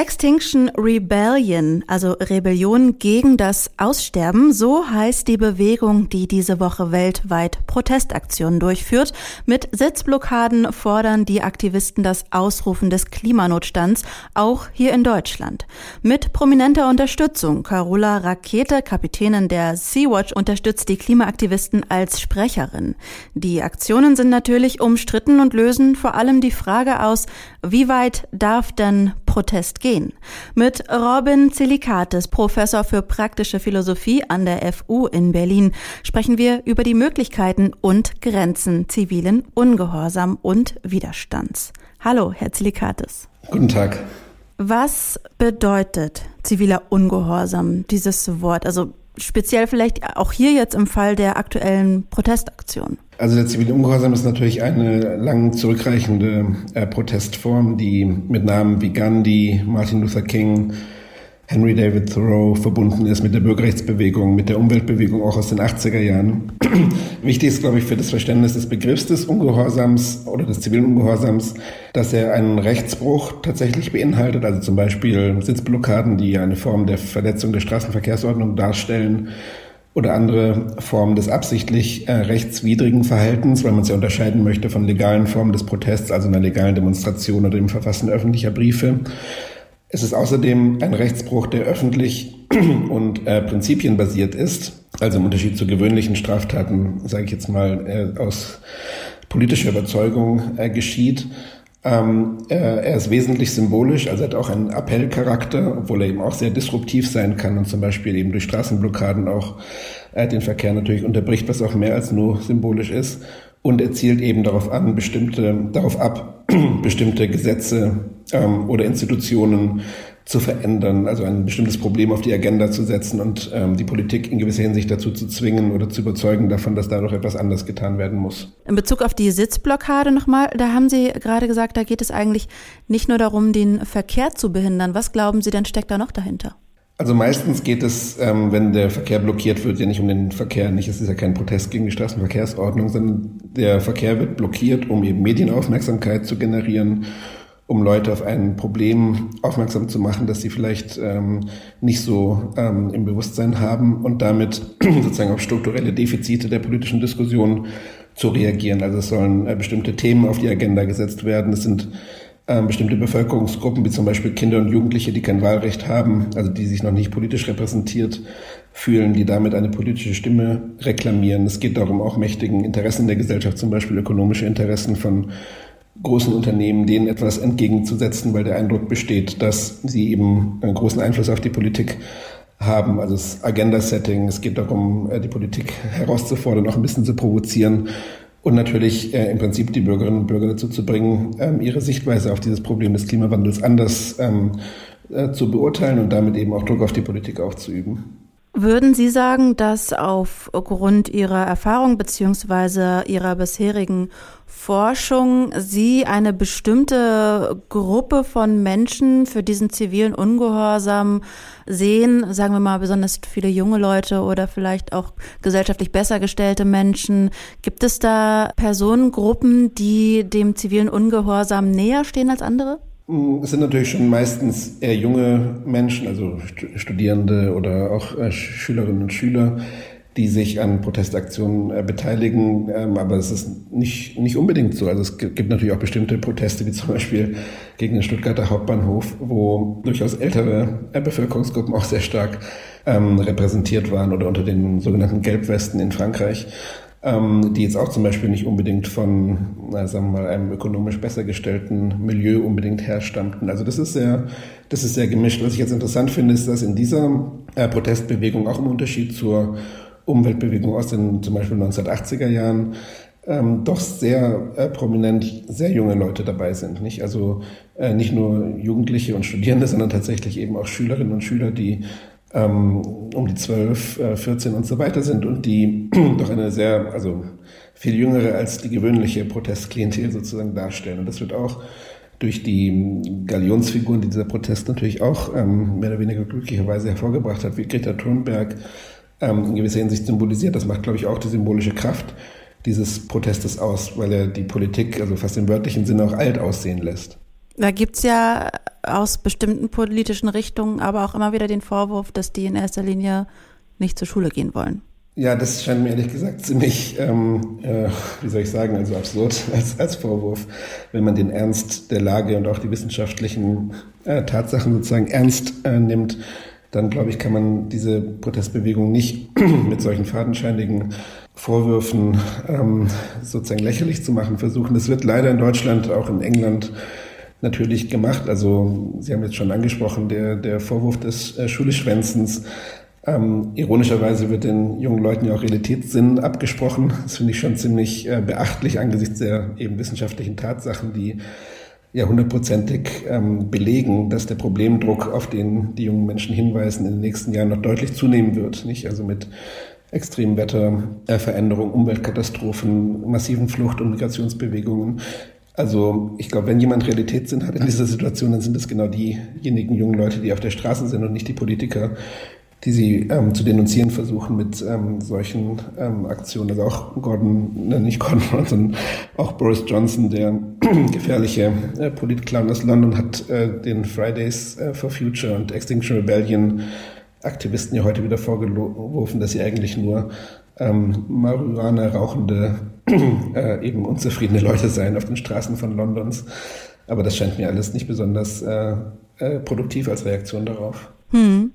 Extinction Rebellion, also Rebellion gegen das Aussterben, so heißt die Bewegung, die diese Woche weltweit Protestaktionen durchführt. Mit Sitzblockaden fordern die Aktivisten das Ausrufen des Klimanotstands, auch hier in Deutschland. Mit prominenter Unterstützung. Carola Rakete, Kapitänin der Sea-Watch, unterstützt die Klimaaktivisten als Sprecherin. Die Aktionen sind natürlich umstritten und lösen vor allem die Frage aus, wie weit darf denn Protest gehen. Mit Robin Zelikates, Professor für praktische Philosophie an der FU in Berlin, sprechen wir über die Möglichkeiten und Grenzen zivilen Ungehorsam und Widerstands. Hallo, Herr Zelikates. Guten Tag. Was bedeutet ziviler Ungehorsam, dieses Wort? Also speziell vielleicht auch hier jetzt im Fall der aktuellen Protestaktion. Also der zivile Ungehorsam ist natürlich eine lang zurückreichende äh, Protestform, die mit Namen wie Gandhi, Martin Luther King, Henry David Thoreau verbunden ist mit der Bürgerrechtsbewegung, mit der Umweltbewegung auch aus den 80er Jahren. Wichtig ist, glaube ich, für das Verständnis des Begriffs des Ungehorsams oder des zivilen Ungehorsams, dass er einen Rechtsbruch tatsächlich beinhaltet, also zum Beispiel Sitzblockaden, die eine Form der Verletzung der Straßenverkehrsordnung darstellen oder andere Formen des absichtlich äh, rechtswidrigen Verhaltens, weil man es ja unterscheiden möchte von legalen Formen des Protests, also einer legalen Demonstration oder dem Verfassen öffentlicher Briefe. Es ist außerdem ein Rechtsbruch, der öffentlich und äh, prinzipienbasiert ist, also im Unterschied zu gewöhnlichen Straftaten, sage ich jetzt mal, äh, aus politischer Überzeugung äh, geschieht. Ähm, äh, er ist wesentlich symbolisch, also hat auch einen Appellcharakter, obwohl er eben auch sehr disruptiv sein kann und zum Beispiel eben durch Straßenblockaden auch äh, den Verkehr natürlich unterbricht, was auch mehr als nur symbolisch ist. Und er zielt eben darauf an, bestimmte, darauf ab, bestimmte Gesetze ähm, oder Institutionen zu verändern, also ein bestimmtes Problem auf die Agenda zu setzen und ähm, die Politik in gewisser Hinsicht dazu zu zwingen oder zu überzeugen davon, dass da noch etwas anders getan werden muss. In Bezug auf die Sitzblockade nochmal, da haben Sie gerade gesagt, da geht es eigentlich nicht nur darum, den Verkehr zu behindern. Was glauben Sie denn steckt da noch dahinter? Also meistens geht es, ähm, wenn der Verkehr blockiert wird, ja nicht um den Verkehr, nicht, es ist ja kein Protest gegen die Straßenverkehrsordnung, sondern der Verkehr wird blockiert, um eben Medienaufmerksamkeit zu generieren um Leute auf ein Problem aufmerksam zu machen, das sie vielleicht ähm, nicht so ähm, im Bewusstsein haben und damit sozusagen auf strukturelle Defizite der politischen Diskussion zu reagieren. Also es sollen äh, bestimmte Themen auf die Agenda gesetzt werden. Es sind ähm, bestimmte Bevölkerungsgruppen, wie zum Beispiel Kinder und Jugendliche, die kein Wahlrecht haben, also die sich noch nicht politisch repräsentiert fühlen, die damit eine politische Stimme reklamieren. Es geht darum, auch mächtigen Interessen der Gesellschaft, zum Beispiel ökonomische Interessen von großen Unternehmen denen etwas entgegenzusetzen, weil der Eindruck besteht, dass sie eben einen großen Einfluss auf die Politik haben. Also das Agenda-Setting, es geht darum, äh, die Politik herauszufordern, auch ein bisschen zu provozieren und natürlich äh, im Prinzip die Bürgerinnen und Bürger dazu zu bringen, ähm, ihre Sichtweise auf dieses Problem des Klimawandels anders ähm, äh, zu beurteilen und damit eben auch Druck auf die Politik auszuüben. Würden Sie sagen, dass aufgrund Ihrer Erfahrung beziehungsweise Ihrer bisherigen Forschung Sie eine bestimmte Gruppe von Menschen für diesen zivilen Ungehorsam sehen? Sagen wir mal besonders viele junge Leute oder vielleicht auch gesellschaftlich besser gestellte Menschen. Gibt es da Personengruppen, die dem zivilen Ungehorsam näher stehen als andere? Mm, es sind natürlich schon meistens eher junge Menschen, also Studierende oder auch äh, Schülerinnen und Schüler, die sich an Protestaktionen äh, beteiligen. Ähm, aber es ist nicht, nicht unbedingt so. Also es gibt natürlich auch bestimmte Proteste, wie zum Beispiel gegen den Stuttgarter Hauptbahnhof, wo durchaus ältere äh, Bevölkerungsgruppen auch sehr stark ähm, repräsentiert waren oder unter den sogenannten Gelbwesten in Frankreich ähm, die jetzt auch zum Beispiel nicht unbedingt von, na, sagen wir mal, einem ökonomisch besser gestellten Milieu unbedingt herstammten. Also das ist sehr, das ist sehr gemischt. Was ich jetzt interessant finde, ist, dass in dieser äh, Protestbewegung auch im Unterschied zur Umweltbewegung aus den zum Beispiel 1980er Jahren ähm, doch sehr äh, prominent sehr junge Leute dabei sind. Nicht? Also äh, nicht nur Jugendliche und Studierende, sondern tatsächlich eben auch Schülerinnen und Schüler, die ähm, um die 12, äh, 14 und so weiter sind und die doch eine sehr, also viel jüngere als die gewöhnliche Protestklientel sozusagen darstellen. Und das wird auch durch die Galionsfiguren, die dieser Protest natürlich auch ähm, mehr oder weniger glücklicherweise hervorgebracht hat, wie Greta Thunberg ähm, in gewisser Hinsicht symbolisiert. Das macht, glaube ich, auch die symbolische Kraft dieses Protestes aus, weil er die Politik, also fast im wörtlichen Sinne, auch alt aussehen lässt. Da gibt's ja aus bestimmten politischen Richtungen aber auch immer wieder den Vorwurf, dass die in erster Linie nicht zur Schule gehen wollen. Ja, das scheint mir ehrlich gesagt ziemlich, ähm, äh, wie soll ich sagen, also absurd als, als Vorwurf, wenn man den Ernst der Lage und auch die wissenschaftlichen äh, Tatsachen sozusagen ernst äh, nimmt, dann glaube ich, kann man diese Protestbewegung nicht mit solchen fadenscheinigen Vorwürfen ähm, sozusagen lächerlich zu machen versuchen. Das wird leider in Deutschland, auch in England natürlich gemacht. Also Sie haben jetzt schon angesprochen, der, der Vorwurf des äh, Schuleschwänzens. Ähm, ironischerweise wird den jungen Leuten ja auch Realitätssinn abgesprochen. Das finde ich schon ziemlich äh, beachtlich angesichts der eben wissenschaftlichen Tatsachen, die ja hundertprozentig ähm, belegen, dass der Problemdruck, auf den die jungen Menschen hinweisen, in den nächsten Jahren noch deutlich zunehmen wird. Nicht? Also mit extremen Wetterveränderungen, Umweltkatastrophen, massiven Flucht- und Migrationsbewegungen. Also ich glaube, wenn jemand Realitätssinn hat in dieser Situation, dann sind es genau diejenigen jungen Leute, die auf der Straße sind und nicht die Politiker, die sie ähm, zu denunzieren versuchen mit ähm, solchen ähm, Aktionen. Also auch Gordon, ne, nicht Gordon, sondern auch Boris Johnson, der gefährliche äh, Politclown aus London, hat äh, den Fridays äh, for Future und Extinction Rebellion Aktivisten ja heute wieder vorgeworfen, dass sie eigentlich nur ähm, Marihuana rauchende, äh, eben unzufriedene Leute seien auf den Straßen von Londons. Aber das scheint mir alles nicht besonders äh, äh, produktiv als Reaktion darauf. Hm.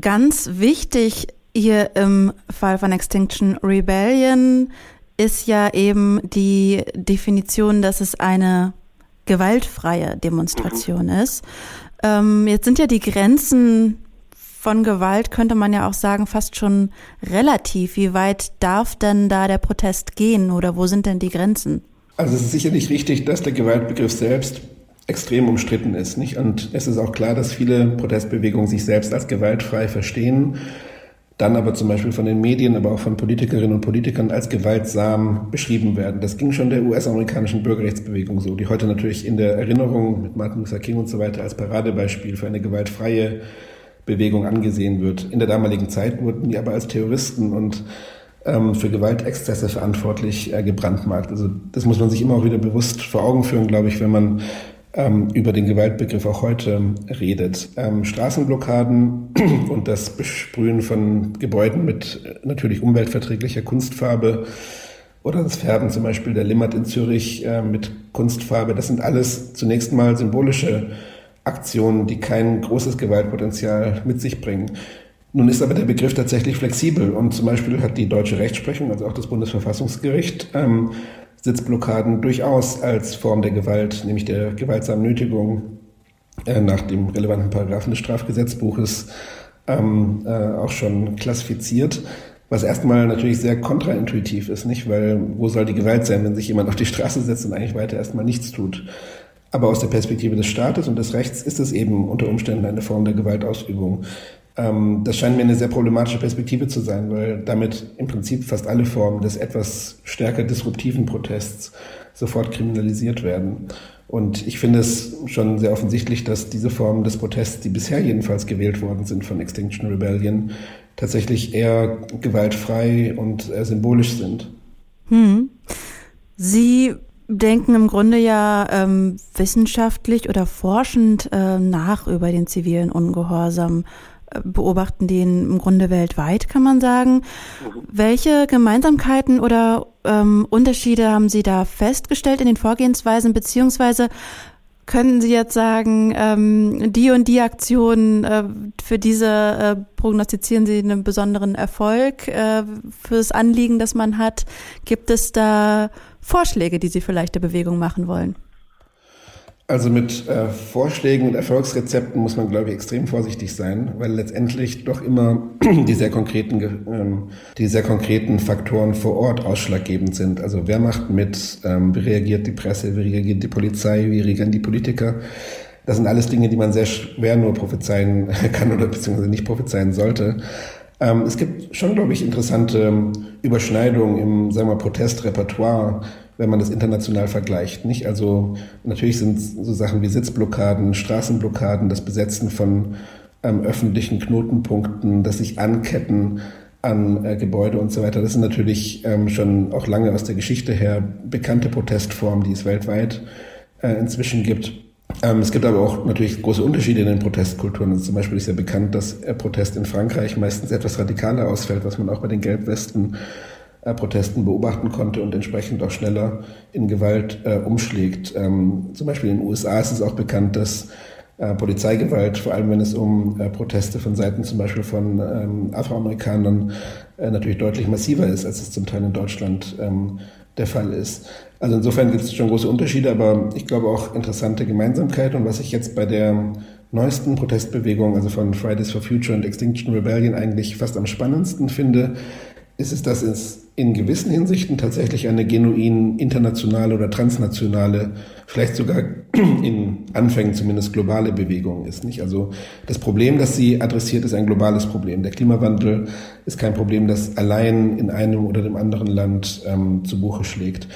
Ganz wichtig hier im Fall von Extinction Rebellion ist ja eben die Definition, dass es eine gewaltfreie Demonstration mhm. ist. Ähm, jetzt sind ja die Grenzen von Gewalt, könnte man ja auch sagen, fast schon relativ. Wie weit darf denn da der Protest gehen oder wo sind denn die Grenzen? Also es ist sicherlich richtig, dass der Gewaltbegriff selbst extrem umstritten ist. Nicht? Und es ist auch klar, dass viele Protestbewegungen sich selbst als gewaltfrei verstehen, dann aber zum Beispiel von den Medien, aber auch von Politikerinnen und Politikern als gewaltsam beschrieben werden. Das ging schon der US-amerikanischen Bürgerrechtsbewegung so, die heute natürlich in der Erinnerung mit Martin Luther King und so weiter als Paradebeispiel für eine gewaltfreie Bewegung angesehen wird. In der damaligen Zeit wurden die aber als Terroristen und ähm, für Gewaltexzesse verantwortlich äh, gebrandmarkt. Also das muss man sich immer auch wieder bewusst vor Augen führen, glaube ich, wenn man ähm, über den Gewaltbegriff auch heute redet. Ähm, Straßenblockaden und das Besprühen von Gebäuden mit äh, natürlich umweltverträglicher Kunstfarbe oder das Färben zum Beispiel der Limmat in Zürich äh, mit Kunstfarbe, das sind alles zunächst mal symbolische Aktionen, die kein großes Gewaltpotenzial mit sich bringen. Nun ist aber der Begriff tatsächlich flexibel und zum Beispiel hat die deutsche Rechtsprechung, also auch das Bundesverfassungsgericht, ähm, Sitzblockaden durchaus als Form der Gewalt, nämlich der gewaltsamen Nötigung äh, nach dem relevanten Paragraphen des Strafgesetzbuches ähm, äh, auch schon klassifiziert. Was erstmal natürlich sehr kontraintuitiv ist, nicht? Weil wo soll die Gewalt sein, wenn sich jemand auf die Straße setzt und eigentlich weiter erstmal nichts tut? Aber aus der Perspektive des Staates und des Rechts ist es eben unter Umständen eine Form der Gewaltausübung. Ähm, das scheint mir eine sehr problematische Perspektive zu sein, weil damit im Prinzip fast alle Formen des etwas stärker disruptiven Protests sofort kriminalisiert werden. Und ich finde es schon sehr offensichtlich, dass diese Formen des Protests, die bisher jedenfalls gewählt worden sind von Extinction Rebellion, tatsächlich eher gewaltfrei und äh, symbolisch sind. Hm. Sie denken im Grunde ja ähm, wissenschaftlich oder forschend äh, nach über den zivilen Ungehorsam beobachten den im Grunde weltweit, kann man sagen. Mhm. Welche Gemeinsamkeiten oder ähm, Unterschiede haben Sie da festgestellt in den Vorgehensweisen, beziehungsweise können Sie jetzt sagen, ähm, die und die Aktionen, äh, für diese äh, prognostizieren Sie einen besonderen Erfolg äh, für das Anliegen, das man hat? Gibt es da Vorschläge, die Sie vielleicht der Bewegung machen wollen? Also mit äh, Vorschlägen und Erfolgsrezepten muss man, glaube ich, extrem vorsichtig sein, weil letztendlich doch immer die sehr konkreten, ähm, die sehr konkreten Faktoren vor Ort ausschlaggebend sind. Also wer macht mit, ähm, wie reagiert die Presse, wie reagiert die Polizei, wie reagieren die Politiker. Das sind alles Dinge, die man sehr schwer nur prophezeien kann oder beziehungsweise nicht prophezeien sollte. Ähm, es gibt schon, glaube ich, interessante Überschneidungen im, sagen wir, Protestrepertoire wenn man das international vergleicht. Nicht? Also natürlich sind so Sachen wie Sitzblockaden, Straßenblockaden, das Besetzen von ähm, öffentlichen Knotenpunkten, das sich anketten an äh, Gebäude und so weiter. Das sind natürlich ähm, schon auch lange aus der Geschichte her bekannte Protestformen, die es weltweit äh, inzwischen gibt. Ähm, es gibt aber auch natürlich große Unterschiede in den Protestkulturen. Also zum Beispiel ist ja bekannt, dass äh, Protest in Frankreich meistens etwas radikaler ausfällt, was man auch bei den Gelbwesten äh, Protesten beobachten konnte und entsprechend auch schneller in Gewalt äh, umschlägt. Ähm, zum Beispiel in den USA ist es auch bekannt, dass äh, Polizeigewalt, vor allem wenn es um äh, Proteste von Seiten zum Beispiel von ähm, Afroamerikanern äh, natürlich deutlich massiver ist, als es zum Teil in Deutschland ähm, der Fall ist. Also insofern gibt es schon große Unterschiede, aber ich glaube auch interessante Gemeinsamkeiten. Und was ich jetzt bei der neuesten Protestbewegung, also von Fridays for Future und Extinction Rebellion eigentlich fast am spannendsten finde, ist es, dass es in gewissen Hinsichten tatsächlich eine genuin internationale oder transnationale, vielleicht sogar in Anfängen zumindest globale Bewegung ist. Nicht? Also das Problem, das sie adressiert, ist ein globales Problem. Der Klimawandel ist kein Problem, das allein in einem oder dem anderen Land ähm, zu Buche schlägt.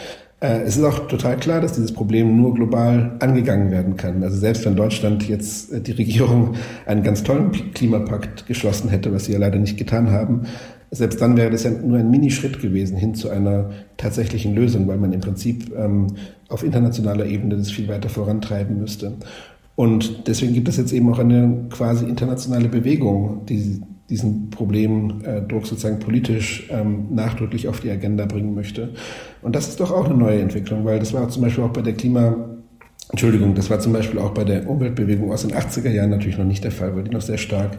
Äh, es ist auch total klar, dass dieses Problem nur global angegangen werden kann. Also selbst wenn Deutschland jetzt äh, die Regierung einen ganz tollen Klimapakt geschlossen hätte, was sie ja leider nicht getan haben, selbst dann wäre das ja nur ein Minischritt gewesen hin zu einer tatsächlichen Lösung, weil man im Prinzip ähm, auf internationaler Ebene das viel weiter vorantreiben müsste. Und deswegen gibt es jetzt eben auch eine quasi internationale Bewegung, die diesen Problemdruck sozusagen politisch ähm, nachdrücklich auf die Agenda bringen möchte. Und das ist doch auch eine neue Entwicklung, weil das war zum Beispiel auch bei der Klima, Entschuldigung, das war zum Beispiel auch bei der Umweltbewegung aus den 80er Jahren natürlich noch nicht der Fall, weil die noch sehr stark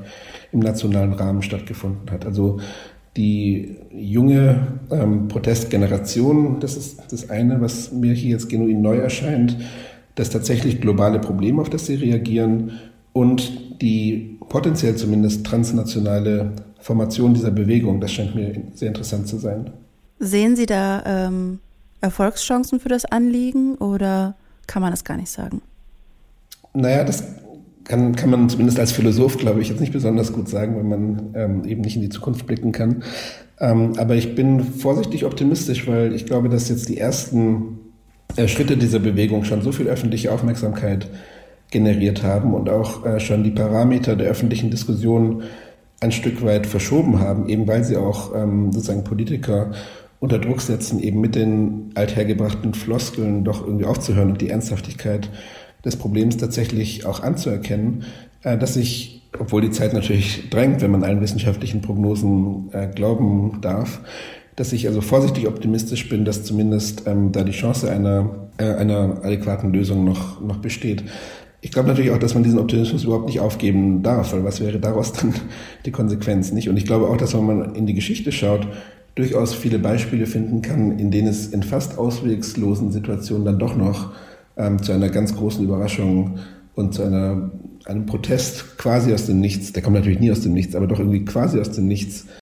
im nationalen Rahmen stattgefunden hat. Also die junge ähm, Protestgeneration, das ist das eine, was mir hier jetzt genuin neu erscheint, das tatsächlich globale Problem, auf das sie reagieren und die potenziell zumindest transnationale Formation dieser Bewegung, das scheint mir sehr interessant zu sein. Sehen Sie da ähm, Erfolgschancen für das Anliegen oder kann man das gar nicht sagen? Naja, das kann, kann man zumindest als Philosoph, glaube ich, jetzt nicht besonders gut sagen, wenn man ähm, eben nicht in die Zukunft blicken kann. Ähm, aber ich bin vorsichtig optimistisch, weil ich glaube, dass jetzt die ersten äh, Schritte dieser Bewegung schon so viel öffentliche Aufmerksamkeit generiert haben und auch äh, schon die Parameter der öffentlichen Diskussion ein Stück weit verschoben haben, eben weil sie auch ähm, sozusagen Politiker unter Druck setzen, eben mit den althergebrachten Floskeln doch irgendwie aufzuhören und die Ernsthaftigkeit des Problems tatsächlich auch anzuerkennen, äh, dass sich, obwohl die Zeit natürlich drängt, wenn man allen wissenschaftlichen Prognosen äh, glauben darf, dass ich also vorsichtig optimistisch bin, dass zumindest ähm, da die Chance einer, äh, einer adäquaten Lösung noch, noch besteht. Ich glaube natürlich auch, dass man diesen Optimismus überhaupt nicht aufgeben darf, weil was wäre daraus dann die Konsequenz nicht? Und ich glaube auch, dass wenn man in die Geschichte schaut, durchaus viele Beispiele finden kann, in denen es in fast auswegslosen Situationen dann doch noch ähm, zu einer ganz großen Überraschung und zu einer, einem Protest quasi aus dem Nichts, der kommt natürlich nie aus dem Nichts, aber doch irgendwie quasi aus dem Nichts